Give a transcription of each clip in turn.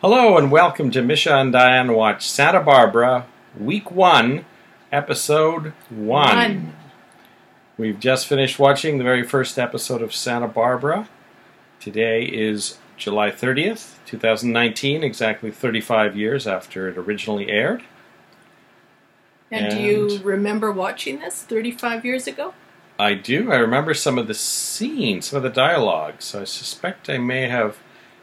Hello and welcome to Misha and Dianne Watch Santa Barbara, Week 1, Episode 1. One. We've just finished watching the very first episode of Santa Barbara. Today is July 30th, 2019, exactly 35 years after it originally aired. And, do you remember watching this 35 years ago? I do. I remember some of the scenes, some of the dialogue, so I suspect I may have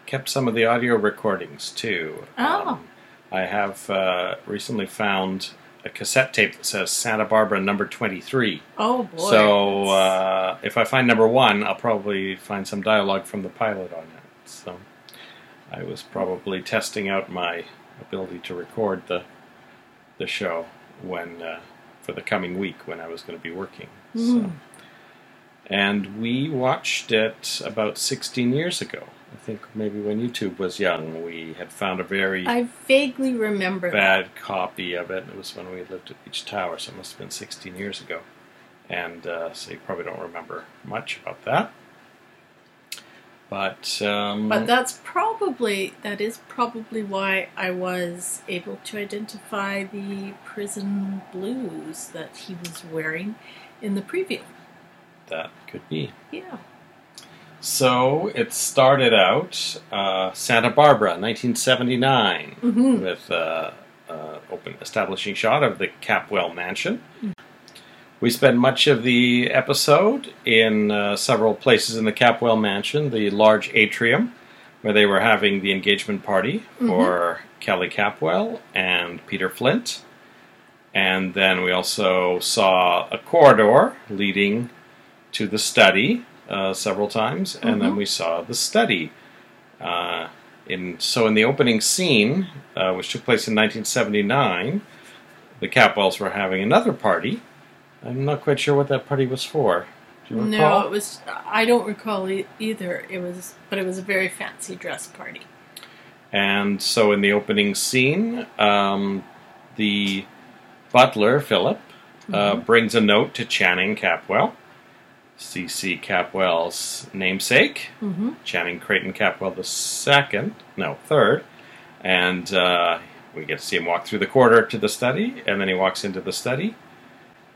kept some of the audio recordings too. Oh. Um, I have uh, recently found a cassette tape that says Santa Barbara number 23. Oh boy. so uh, if I find number one, I'll probably find some dialogue from the pilot on it. So I was probably testing out my ability to record the the show when uh, for the coming week when I was going to be working. So. Mm. And we watched it about 16 years ago. I think maybe when YouTube was young, we had found a very I vaguely remember that. bad copy of it. It was when we lived at Beach Tower, so it must have been 16 years ago. And uh, so you probably don't remember much about that. But, um, But that's probably that is probably why I was able to identify the prison blues that he was wearing in the preview. that could be. Yeah. So it started out uh, Santa Barbara, 1979, hmm with uh, uh, open establishing shot of the Capwell Mansion. We spent much of the episode in uh, several places in the Capwell Mansion, the large atrium where they were having the engagement party for Kelly Capwell and Peter Flint. And then we also saw a corridor leading to the study uh, several times, and then Mhm. we saw the study. Uh, in so in the opening scene, uh, which took place in 1979, the Capwells were having another party. I'm not quite sure what that party was for. Do you recall? No, it was. I don't recall e- either. It was, but it was a very fancy dress party. And so in the opening scene, um, the butler, Philip, uh, brings a note to Channing Capwell, C.C. Capwell's namesake, Mm-hmm. Channing Creighton Capwell the second, no, third. And uh, we get to see him walk through the corridor to the study, and then he walks into the study.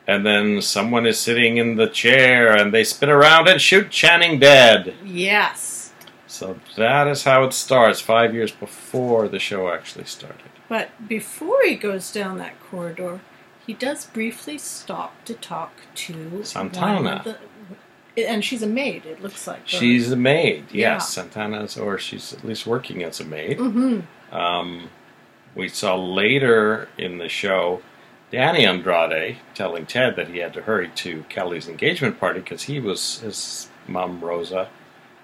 And then someone is sitting in the chair, and they spin around and shoot Channing dead. Yes, So that is how it starts, five years before the show actually started. but before he goes down that corridor, he does briefly stop to talk to Santana. one of the- and she's a maid. It looks like She's a maid, yes. Yeah. Santana's, or she's at least working as a maid. Mm-hmm. Um, we saw later in the show Danny Andrade telling Ted that he had to hurry to Kelly's engagement party because he was his mom Rosa,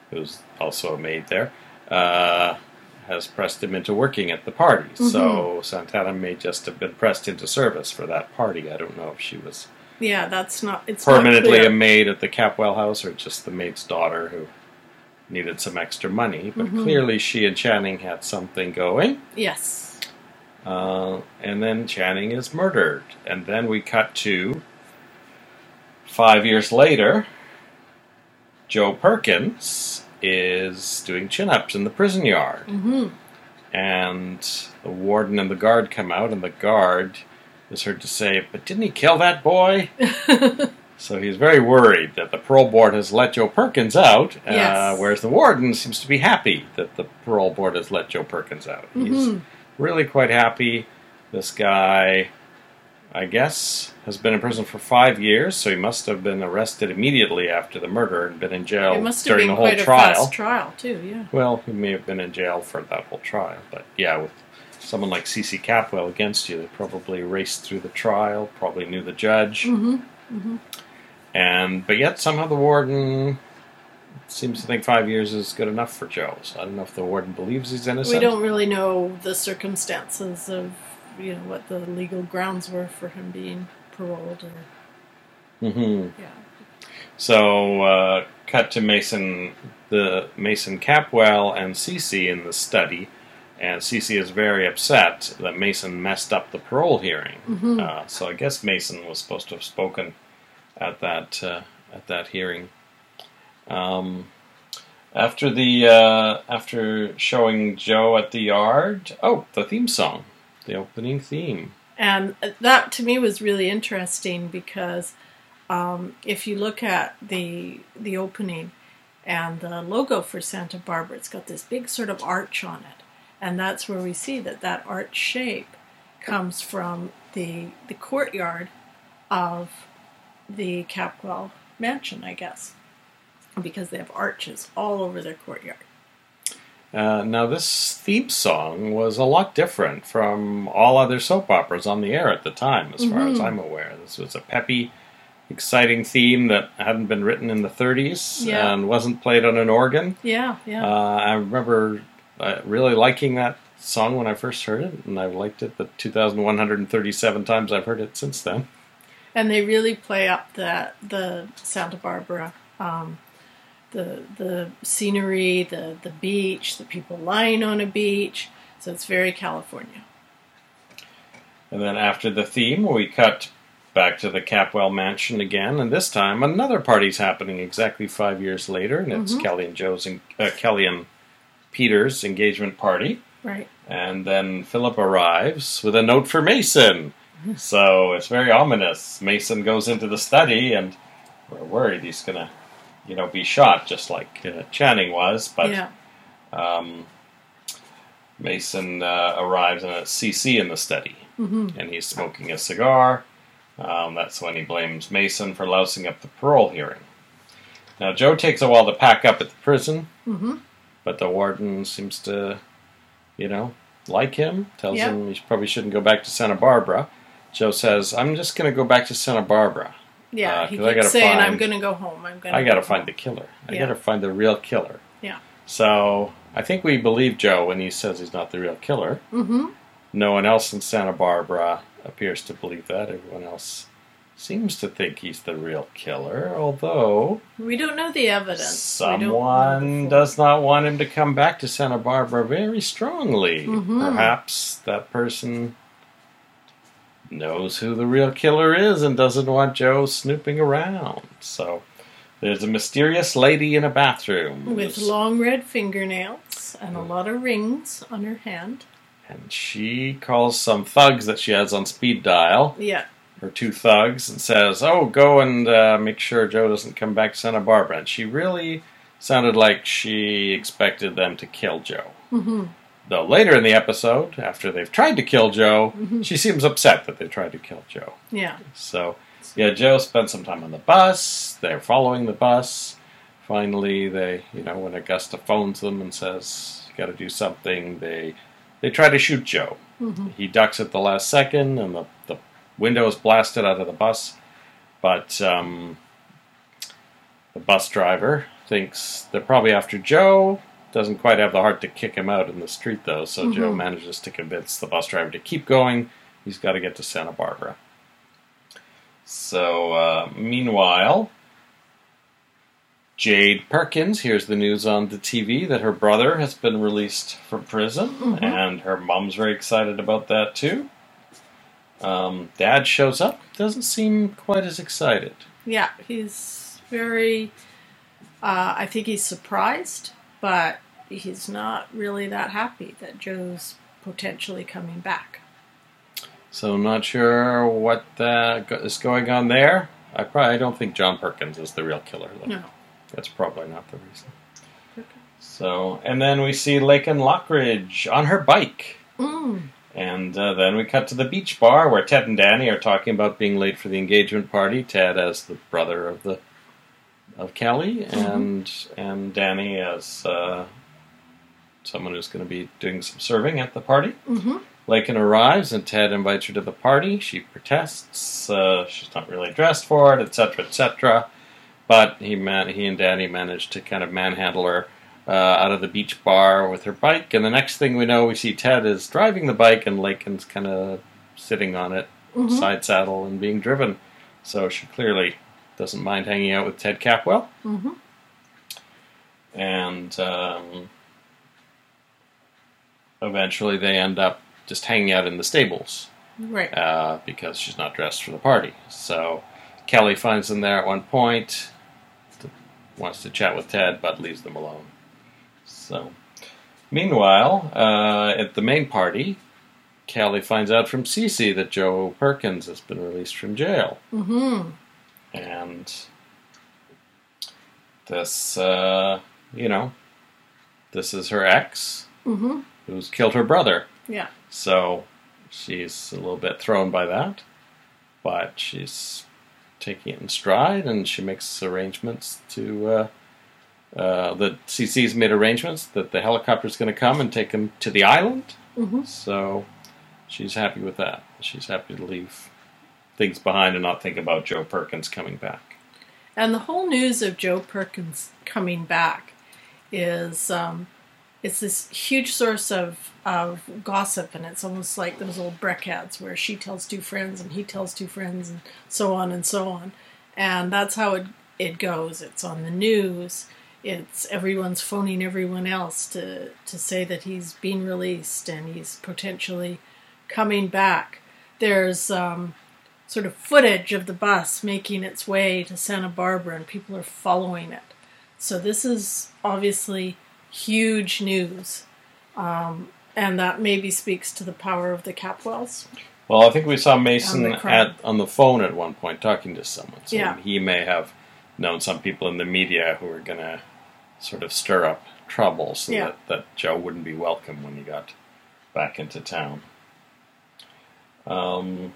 who's also a maid there, uh, has pressed him into working at the party. So Santana may just have been pressed into service for that party. I don't know if she was Yeah, that's not. It's permanently not a maid at the Capwell house or just the maid's daughter who needed some extra money. But Mhm. clearly she and Channing had something going. Yes. Uh, and then Channing is murdered. And then we cut to five years later. Joe Perkins is doing chin ups in the prison yard. Mm-hmm. And the warden and the guard come out, and the guard is heard to say, But didn't he kill that boy? So he's very worried that the parole board has let Joe Perkins out, uh, whereas the warden seems to be happy that the parole board has let Joe Perkins out. He's Mhm. really quite happy. This guy, I guess, has been in prison for five years, so he must have been arrested immediately after the murder and been in jail it must have during been the whole trial. trial too. Yeah. Well, he may have been in jail for that whole trial, but yeah, with someone like C.C. Capwell against you, they probably raced through the trial, probably knew the judge. Mm-hmm. And but yet somehow the warden seems to think five years is good enough for Joe. So I don't know if the warden believes he's innocent. We don't really know the circumstances of you know what the legal grounds were for him being paroled or hmm yeah. So uh, cut to Mason, the Mason Capwell and Cece in the study, and Cece is very upset that Mason messed up the parole hearing. Mhm. Uh, so I guess Mason was supposed to have spoken at that uh, at that hearing. Um, After the uh, after showing Joe at the yard, oh, the theme song, the opening theme. And that to me was really interesting because um, if you look at the the opening and the logo for Santa Barbara, it's got this big sort of arch on it, and that's where we see that that arch shape comes from the the courtyard of the Capwell mansion, I guess, because they have arches all over their courtyard. Uh, now, this theme song was a lot different from all other soap operas on the air at the time, as far as Mhm. I'm aware. This was a peppy, exciting theme that hadn't been written in the 30s Yeah. and wasn't played on an organ. Yeah, yeah. Uh, I remember uh, really liking that song when I first heard it, and I've liked it the 2,137 times I've heard it since then. and they really play up the the Santa Barbara, um, the the scenery, the the beach, the people lying on a beach. So it's very California. And then after the theme, we cut back to the Capwell mansion again, and this time another party's happening exactly five years later, and it's Mhm. Kelly and Joe's en- uh, Kelly and Peter's engagement party. Right. And then Philip arrives with a note for Mason. So it's very ominous. Mason goes into the study, and we're worried he's gonna, you know, be shot just like uh, Channing was. But yeah. um, Mason uh, arrives and it's CC in the study, hmm and he's smoking a cigar. Um, that's when he blames Mason for lousing up the parole hearing. Now, Joe takes a while to pack up at the prison, hmm but the warden seems to, you know, like him, tells Yeah. him he probably shouldn't go back to Santa Barbara. Joe says, I'm just going to go back to Santa Barbara. Yeah. Uh, he 'cause I gotta saying, "I'm going to go home. I'm gonna I got to find the killer. I Yeah. got to find the real killer. Yeah. So I think we believe Joe when he says he's not the real killer. Mm-hmm. No one else in Santa Barbara appears to believe that. Everyone else seems to think he's the real killer, although We don't know the evidence. We know the someone does not want him to come back to Santa Barbara very strongly. Mhm. Perhaps that person knows who the real killer is and doesn't want Joe snooping around. So there's a mysterious lady in a bathroom. with long red fingernails and a lot of rings on her hand. and she calls some thugs that she has on speed dial. Yeah. Her two thugs and says, "Oh, go and uh, make sure Joe doesn't come back to Santa Barbara." And she really sounded like she expected them to kill Joe. hmm Though later in the episode, after they've tried to kill Joe, Mhm. she seems upset that they tried to kill Joe. Yeah. So, yeah, Joe spent some time on the bus. They're following the bus. Finally, they, you know, when Augusta phones them and says, "You got to do something," they they try to shoot Joe. hmm He ducks at the last second, and the, the window is blasted out of the bus. But um, the bus driver thinks they're probably after Joe. Doesn't quite have the heart to kick him out in the street, though, so Joe Mhm. manages to convince the bus driver to keep going. He's got to get to Santa Barbara. So, uh, meanwhile, Jade Perkins hears the news on the TV that her brother has been released from prison, Mhm. and her mom's very excited about that too. Um, Dad shows up, doesn't seem quite as excited. Yeah, he's very. Uh, I think he's surprised, but he's not really that happy that Joe's potentially coming back. So, not sure what uh, is going on there. I probably don't think John Perkins is the real killer, though. No. That's probably not the reason. So, and then we see Laken Lockridge on her bike. Mm. And uh, then we cut to the beach bar where Ted and Danny are talking about being late for the engagement party. Ted as the brother of the of Kelly, and and Danny as uh, someone who's going to be doing some serving at the party. hmm Laken arrives and Ted invites her to the party. She protests. Uh, she's not really dressed for it, etc., etc. But he man- he and Danny manage to kind of manhandle her uh, out of the beach bar with her bike. And the next thing we know, we see Ted is driving the bike and Laken's kind of sitting on it, hmm side saddle, and being driven. So she clearly doesn't mind hanging out with Ted Capwell. hmm And um, eventually they end up just hanging out in the stables. Right. uh, because she's not dressed for the party. So Kelly finds them there at one point, wants to chat with Ted, but leaves them alone. So, meanwhile, uh, at the main party, Callie finds out from Cece that Joe Perkins has been released from jail. Mm-hmm. And this, uh, you know, this is her ex Mm-hmm. who's killed her brother. Yeah. So she's a little bit thrown by that, but she's taking it in stride, and she makes arrangements to. Uh, uh, that CC's made arrangements that the helicopter's going to come and take him to the island. Mm-hmm. So she's happy with that. She's happy to leave things behind and not think about Joe Perkins coming back. And the whole news of Joe Perkins coming back is um, it's this huge source of of gossip, and it's almost like those old Breck ads where she tells two friends and he tells two friends, and so on and so on. And that's how it it goes. It's on the news. It's everyone's phoning everyone else to to say that he's being released and he's potentially coming back. There's um, sort of footage of the bus making its way to Santa Barbara, and people are following it. So this is obviously huge news, um, and that maybe speaks to the power of the Capwells. Well, I think we saw Mason On the at on the phone at one point talking to someone. So Yeah. he may have known some people in the media who were going to sort of stir up trouble so Yeah. that, that Joe wouldn't be welcome when he got back into town. Um,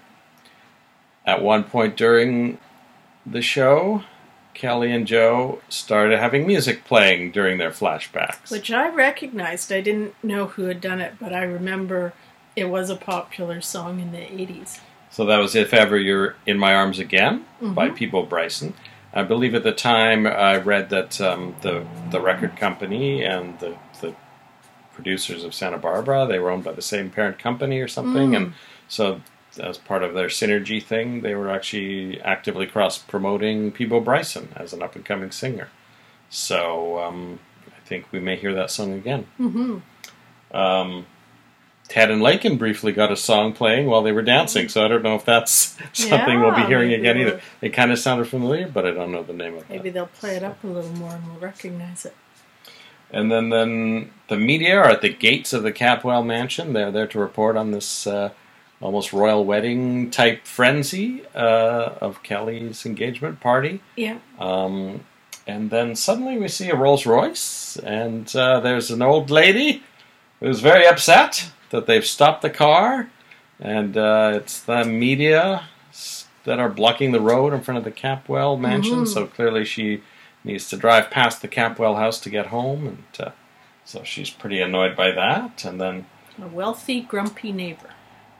at one point during the show, Kelly and Joe started having music playing during their flashbacks. Which I recognized. I didn't know who had done it, but I remember it was a popular song in the 80s. So that was If Ever You're in My Arms Again by Mhm. Peabo Bryson. I believe at the time I read that um, the the record company and the, the producers of Santa Barbara they were owned by the same parent company or something, Mm. and so as part of their synergy thing, they were actually actively cross promoting Peabo Bryson as an up and coming singer. So um, I think we may hear that song again. hmm Um, Ted and Laken briefly got a song playing while they were dancing, so I don't know if that's something we'll be hearing again we'll- either. It kind of sounded familiar, but I don't know the name of it. Maybe they'll play it up a little more and we'll recognize it. And then, then the media are at the gates of the Capwell mansion. They're there to report on this uh, almost royal wedding type frenzy uh, of Kelly's engagement party. Yeah. Um, and then suddenly we see a Rolls Royce, and uh, there's an old lady who's very upset that they've stopped the car, and uh, it's the media that are blocking the road in front of the Capwell mansion. Mhm. So clearly she needs to drive past the Capwell house to get home, and uh, so she's pretty annoyed by that. And then A wealthy, grumpy neighbor.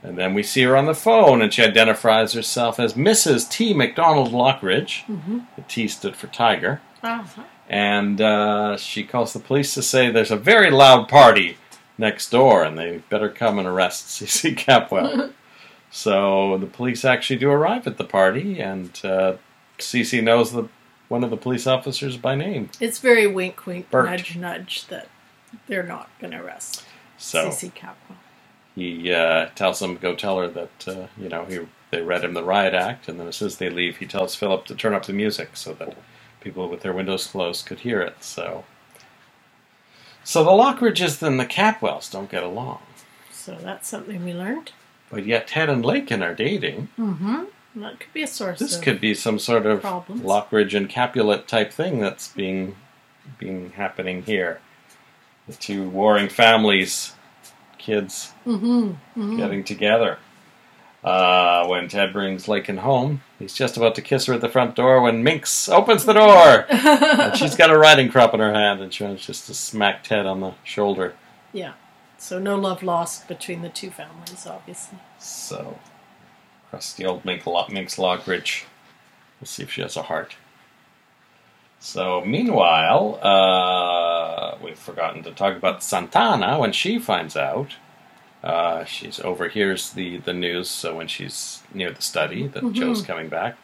and then we see her on the phone, and she identifies herself as Mrs. T. McDonald Lockridge. Mm-hmm. The T stood for Tiger Uh-huh. and uh, she calls the police to say there's a very loud party next door and they better come and arrest CC Capwell. so the police actually do arrive at the party, and uh, CC knows the one of the police officers by name. It's very wink, wink, Bert. nudge, nudge that they're not going to arrest So CC Capwell. he uh, tells them to go tell her that uh, you know he, they read him the riot act, and then as soon as they leave, he tells Philip to turn up the music so that people with their windows closed could hear it. So. So the Lockridges and the Capwells don't get along. So that's something we learned. But yet Ted and Laken are dating. Mm-hmm. That could be a source This of could be some sort of problems. Lockridge and Capulet type thing that's being being happening here. The two warring families, kids Mm-hmm. mm-hmm. getting together. Uh, when Ted brings Laken home, he's just about to kiss her at the front door when Minx opens the door. and she's got a riding crop in her hand, and she wants just to smack Ted on the shoulder. yeah. So no love lost between the two families, obviously. So, crusty old Mink, Lo- Minx Lockridge. We'll see if she has a heart. So, meanwhile, uh, we've forgotten to talk about Santana when she finds out. Uh, she's overhears the, the news, so when she's near the study that Mhm. Joe's coming back,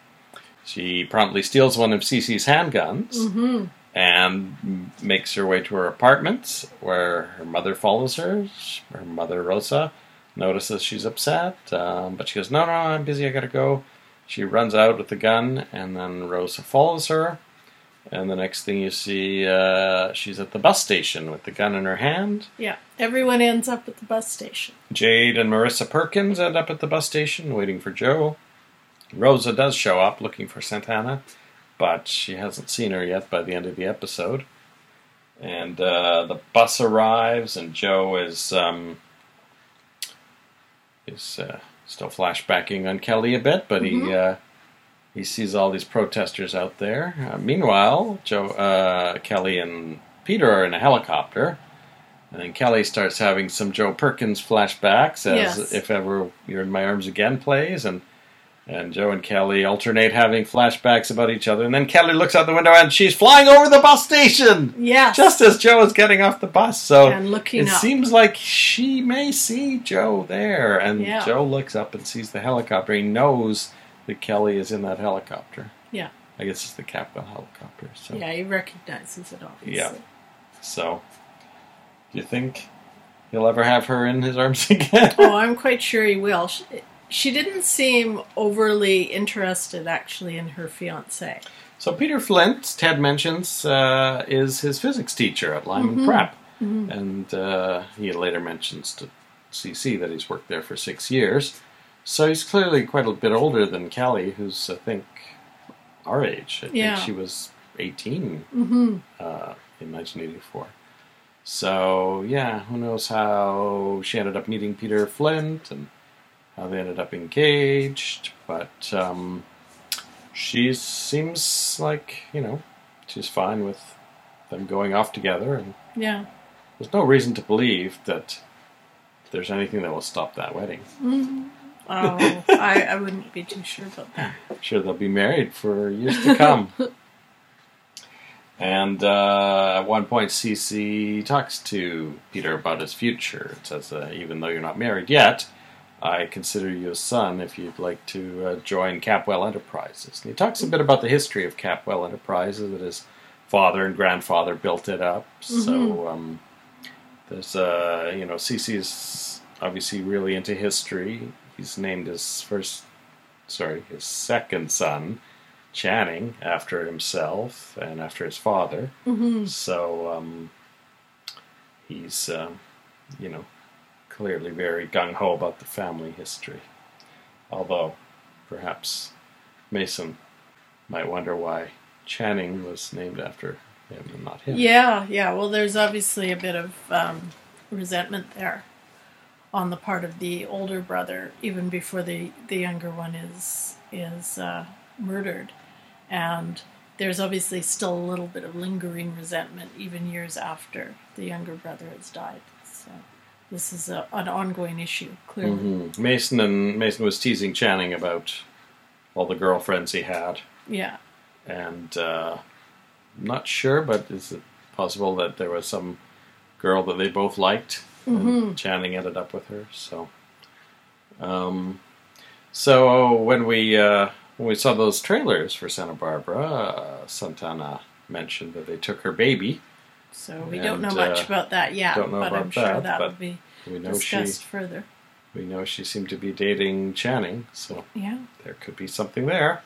she promptly steals one of Cece's handguns Mm-hmm. and makes her way to her apartment where her mother follows her. Her mother, Rosa, notices she's upset, um, but she goes, No, no, I'm busy, I gotta go. She runs out with the gun, and then Rosa follows her. And the next thing you see, uh, she's at the bus station with the gun in her hand. Yeah. Everyone ends up at the bus station. Jade and Marissa Perkins end up at the bus station waiting for Joe. Rosa does show up looking for Santana, but she hasn't seen her yet by the end of the episode. And uh, the bus arrives, and Joe is um, is uh, still flashbacking on Kelly a bit, but he uh, he sees all these protesters out there. Uh, meanwhile, Joe, uh, Kelly, and Peter are in a helicopter. And then Kelly starts having some Joe Perkins flashbacks as Yes. If Ever You're in My Arms Again plays. And, and Joe and Kelly alternate having flashbacks about each other. And then Kelly looks out the window and she's flying over the bus station! Yes. Just as Joe is getting off the bus. So and looking it up. seems like she may see Joe there. And Yeah. Joe looks up and sees the helicopter. He knows that Kelly is in that helicopter. Yeah. I guess it's the Capwell helicopter. So. yeah, he recognizes it obviously. Yeah. So, do you think he'll ever have her in his arms again? Oh, I'm quite sure he will. She, she didn't seem overly interested, actually, in her fiance. so, Peter Flint, Ted mentions, uh, is his physics teacher at Lyman Prep. And uh, he later mentions to CC that he's worked there for six years. So, he's clearly quite a bit older than Kelly, who's, I think, our age. I Yeah. think she was 18 Mm-hmm. uh, in 1984. So yeah, who knows how she ended up meeting Peter Flint and how they ended up engaged, but um, she seems like you know she's fine with them going off together, and Yeah. there's no reason to believe that there's anything that will stop that wedding. Oh, I, I wouldn't be too sure about that. I'm sure they'll be married for years to come. and uh, at one point, Cece talks to Peter about his future. It says, uh, even though you're not married yet, I consider you a son if you'd like to uh, join Capwell Enterprises. And he talks a bit about the history of Capwell Enterprises, that his father and grandfather built it up. So um, there's, uh, you know, Cece's obviously really into history. He's named his first sorry, his second son, Channing, after himself and after his father. Mm-hmm. So um, he's, um, you know, clearly very gung ho about the family history. Although, perhaps Mason might wonder why Channing was named after him and not him. Yeah, yeah. Well, there's obviously a bit of um, resentment there on the part of the older brother, even before the the younger one is is uh, murdered, and there's obviously still a little bit of lingering resentment even years after the younger brother has died. So this is a, an ongoing issue, clearly. Mhm. Mason and Mason was teasing Channing about all the girlfriends he had. Yeah, and uh, I'm not sure, but is it possible that there was some girl that they both liked, and Channing ended up with her? So, um, so when we uh, when we saw those trailers for Santa Barbara, uh, Santana mentioned that they took her baby. so we don't know much uh, about that yet, don't know but I'm about sure that, that will be We know she further. we know she seemed to be dating Channing, so Yeah. there could be something there.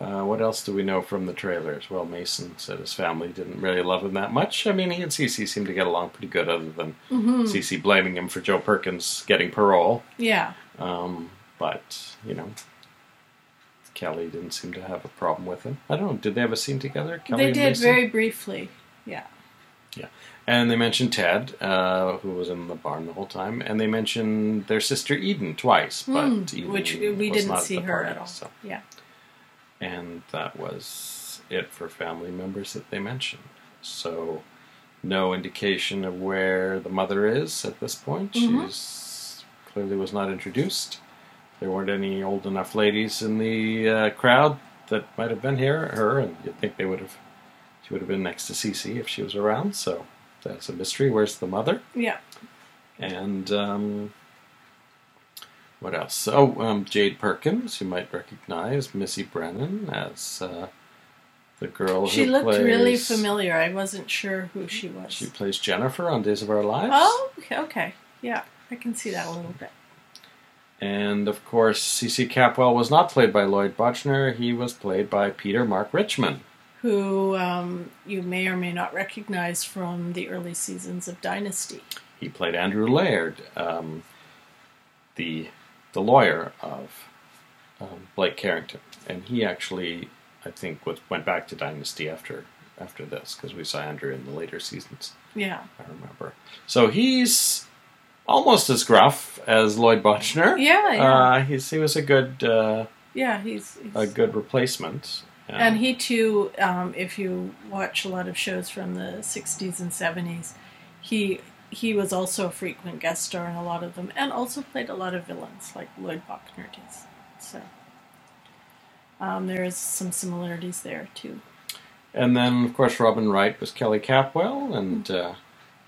Uh, what else do we know from the trailers? Well, Mason said his family didn't really love him that much. I mean, he and Cece seemed to get along pretty good, other than hmm Cece blaming him for Joe Perkins getting parole. Yeah. Um, but you know, Kelly didn't seem to have a problem with him. I don't know. Did they have a scene together? Kelly they did Mason? very briefly. Yeah. Yeah, and they mentioned Ted, uh, who was in the barn the whole time, and they mentioned their sister Eden twice, but Hmm, Eden which we didn't see her party, at all. so. Yeah. And that was it for family members that they mentioned. So, no indication of where the mother is at this point. Mhm. She's clearly was not introduced. There weren't any old enough ladies in the uh, crowd that might have been here. Her, and you'd think they would have. She would have been next to Cece if she was around. So that's a mystery. Where's the mother? Yeah. And um, what else? Oh, um, Jade Perkins, you might recognize Missy Brennan as uh, the girl She looked plays, really familiar. I wasn't sure who she was. She plays Jennifer on Days of Our Lives. oh, okay. Yeah, I can see that a little bit. And of course, C.C. Capwell was not played by Lloyd Bochner. He was played by Peter Mark Richman. who um, you may or may not recognize from the early seasons of Dynasty. He played Andrew Laird, um, the the lawyer of um, Blake Carrington, and he actually, I think, was, went back to Dynasty after after this because we saw Andrew in the later seasons. Yeah. I remember. So he's almost as gruff as Lloyd Bochner. Yeah, yeah. Uh, he's he was a good uh, Yeah, he's, he's a good replacement. Uh, And he too, um, if you watch a lot of shows from the '60s and '70s, he he was also a frequent guest star in a lot of them, and also played a lot of villains like Lloyd Bochner does. So um, there is some similarities there too. And then, of course, Robin Wright was Kelly Capwell, and uh,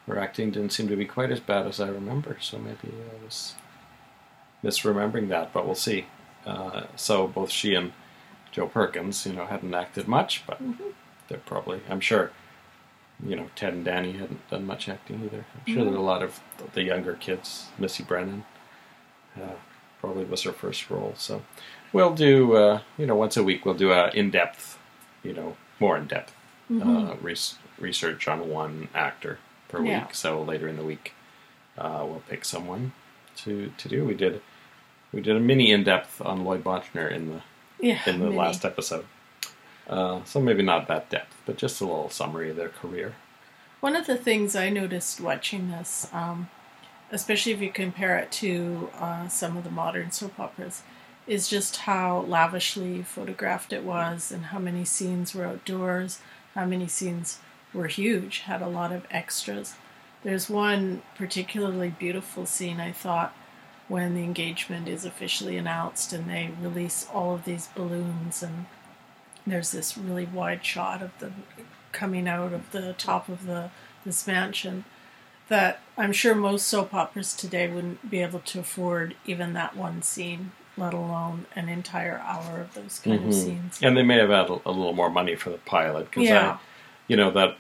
her acting didn't seem to be quite as bad as I remember. So maybe I was misremembering that, but we'll see. Uh, so both she and Joe Perkins, you know, hadn't acted much, but they're probably, I'm sure, you know, Ted and Danny hadn't done much acting either. I'm sure there were a lot of the younger kids. Missy Brennan uh, probably was her first role. So we'll do, uh, you know, once a week we'll do a in-depth, you know, more in-depth uh, res- research on one actor per Yeah. week. So later in the week, uh, we'll pick someone to to do. We did we did a mini in-depth on Lloyd Bochner in the Yeah, in the maybe. last episode. Uh, so maybe not that depth, but just a little summary of their career. One of the things I noticed watching this, um, especially if you compare it to uh, some of the modern soap operas, is just how lavishly photographed it was and how many scenes were outdoors, how many scenes were huge, had a lot of extras. There's one particularly beautiful scene, I thought, when the engagement is officially announced and they release all of these balloons and there's this really wide shot of them coming out of the top of the this mansion that I'm sure most soap operas today wouldn't be able to afford even that one scene, let alone an entire hour of those kind of scenes. And they may have had a, a little more money for the pilot because Yeah. I, you know, that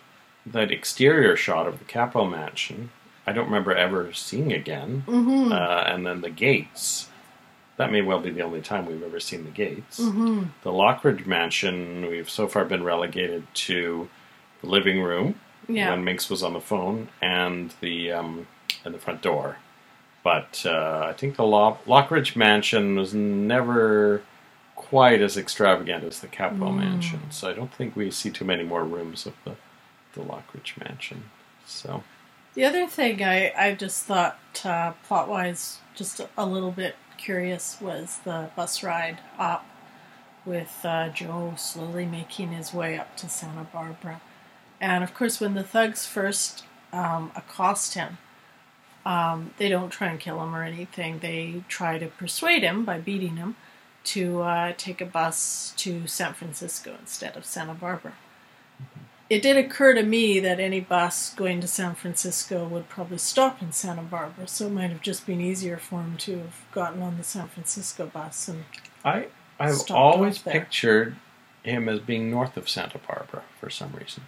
that exterior shot of the Capwell Mansion, I don't remember ever seeing again. Mm-hmm. Uh, and then the gates. That may well be the only time we've ever seen the gates. Mm-hmm. The Lockridge Mansion, we've so far been relegated to the living room Yeah. when Minx was on the phone and the um, and the front door. But uh, I think the Lo- Lockridge Mansion was never quite as extravagant as the Capwell Mansion, so I don't think we see too many more rooms of the the Lockridge Mansion. So The other thing I, I just thought uh, plot wise, just a little bit curious, was the bus ride up with uh, Joe slowly making his way up to Santa Barbara. And of course, when the thugs first um, accost him, um, they don't try and kill him or anything. They try to persuade him by beating him to uh, take a bus to San Francisco instead of Santa Barbara it did occur to me that any bus going to San Francisco would probably stop in Santa Barbara, so it might have just been easier for him to have gotten on the San Francisco bus. And I I've always pictured him as being north of Santa Barbara for some reason.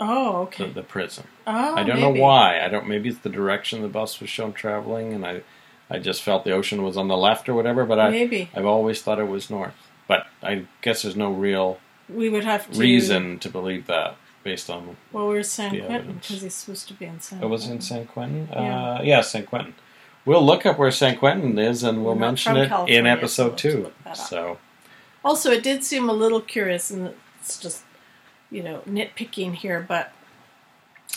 oh, The, okay. the prison. Oh, I don't maybe. know why. I don't. Maybe it's the direction the bus was shown traveling, and I, I just felt the ocean was on the left or whatever. But I, Maybe I've always thought it was north. But I guess there's no real we would have to reason to believe that based on. Well, where's San Quentin? Because he's supposed to be in San. It was in. San Quentin. Yeah. Uh, yeah, San Quentin. We'll look up where San Quentin is, and we'll We're mention it in California, so episode to two. look that up. So Also, it did seem a little curious, and it's just, you know, nitpicking here, but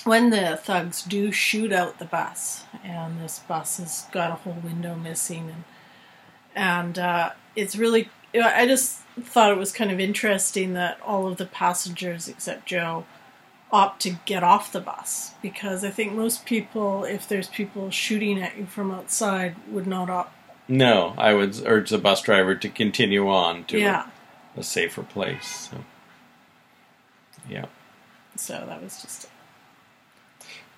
when the thugs do shoot out the bus, and this bus has got a whole window missing, and and uh, it's really, I just thought it was kind of interesting that all of the passengers except Joe opt to get off the bus because I think most people, if there's people shooting at you from outside, would not opt. no, I would urge the bus driver to continue on to Yeah, a, a safer place. So. Yeah. so that was just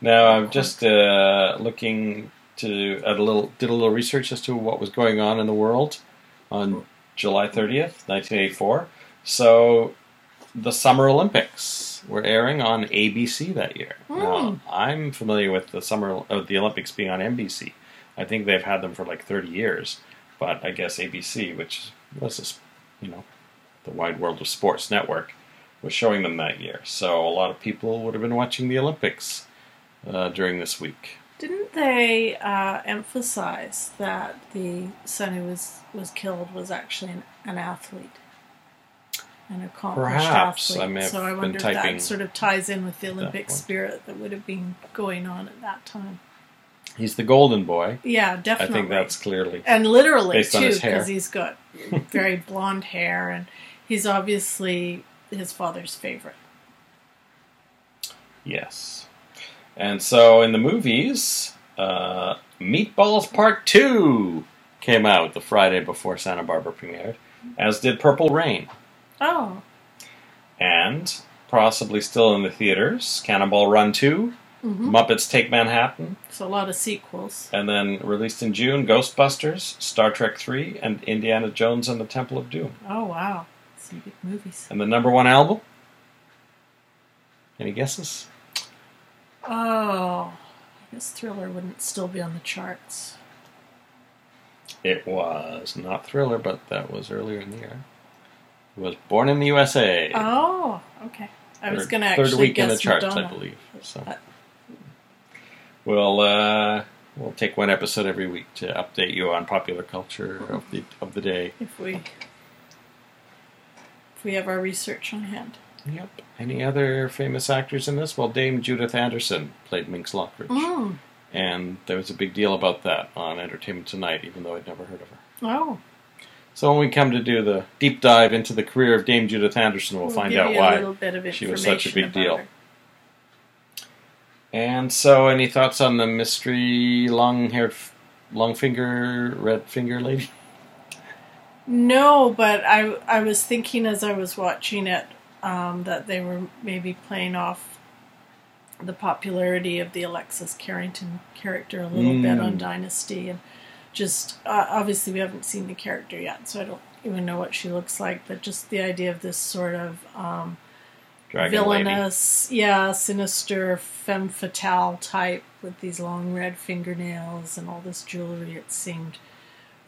Now I'm just uh, looking to at a little did a little research as to what was going on in the world on July 30th, 1984. So the Summer Olympics were airing on ABC that year. Now I'm familiar with the summer of the Olympics being on NBC. I think they've had them for like 30 years, but I guess ABC, which was this, you know, the wide world of sports network, was showing them that year. So a lot of people would have been watching the Olympics uh, during this week. Didn't they uh, emphasize that the son who was, was killed was actually an, an athlete? An accomplished Perhaps. athlete. I may have so I wonder if that sort of ties in with the Olympic point. spirit that would have been going on at that time. He's the golden boy. Yeah, definitely. I think that's clearly. and literally too, because he's got very blonde hair, and he's obviously his father's favorite. Yes. And so in the movies, uh, Meatballs Part 2 came out the Friday before Santa Barbara premiered, as did Purple Rain. Oh, And possibly still in the theaters, Cannonball Run 2, hmm Muppets Take Manhattan, so a lot of sequels. and then released in June, Ghostbusters, Star Trek 3, and Indiana Jones and the Temple of Doom. Oh wow, some big movies. And the number one album? Any guesses? Oh, I guess Thriller wouldn't still be on the charts. It was not Thriller, but that was earlier in the year. It was Born in the USA. Oh, okay. I was going to actually third week guess in the charts, Madonna. I believe. So Uh, we'll uh, we'll take one episode every week to update you on popular culture of the of the day. If we if we have our research on hand. Yep. Any other famous actors in this? Well, Dame Judith Anderson played Minx Lockridge, Mm. and there was a big deal about that on Entertainment Tonight, even though I'd never heard of her. Oh, So when we come to do the deep dive into the career of Dame Judith Anderson, we'll, find out why. little bit of she was such a big deal. her. And so, any thoughts on the mystery long-haired, long-finger, red-finger lady? No, but I I was thinking as I was watching it um, that they were maybe playing off the popularity of the Alexis Carrington character a little bit Mm. on Dynasty, and just uh, obviously we haven't seen the character yet, so I don't even know what she looks like. But just the idea of this sort of um, Dragon lady. villainous, yeah, sinister femme fatale type with these long red fingernails and all this jewelry. It seemed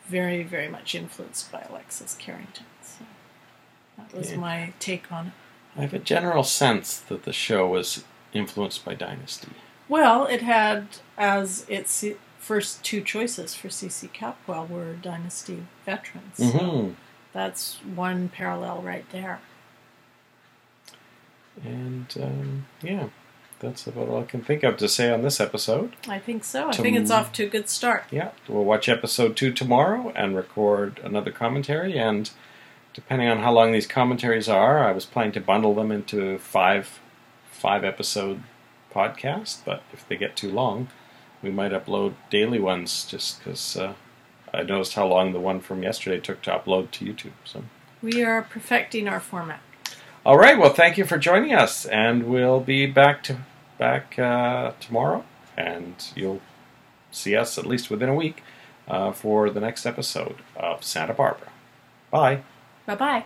very, very much influenced by Alexis Carrington. So that was Yeah. my take on it. I have a general sense that the show was influenced by Dynasty. Well, it had as its first two choices for CC Capwell were Dynasty veterans. So Mm-hmm. that's one parallel right there. And um, yeah, that's about all I can think of to say on this episode. I think so. I think it's off to a good start. Yeah, we'll watch episode two tomorrow and record another commentary. And depending on how long these commentaries are, I was planning to bundle them into five five episode podcast. But if they get too long, we might upload daily ones just because uh, I noticed how long the one from yesterday took to upload to YouTube. So. We are perfecting our format. All right. Well, thank you for joining us, and we'll be back to back uh, tomorrow, and you'll see us at least within a week uh, for the next episode of Santa Barbara. Bye. Bye bye.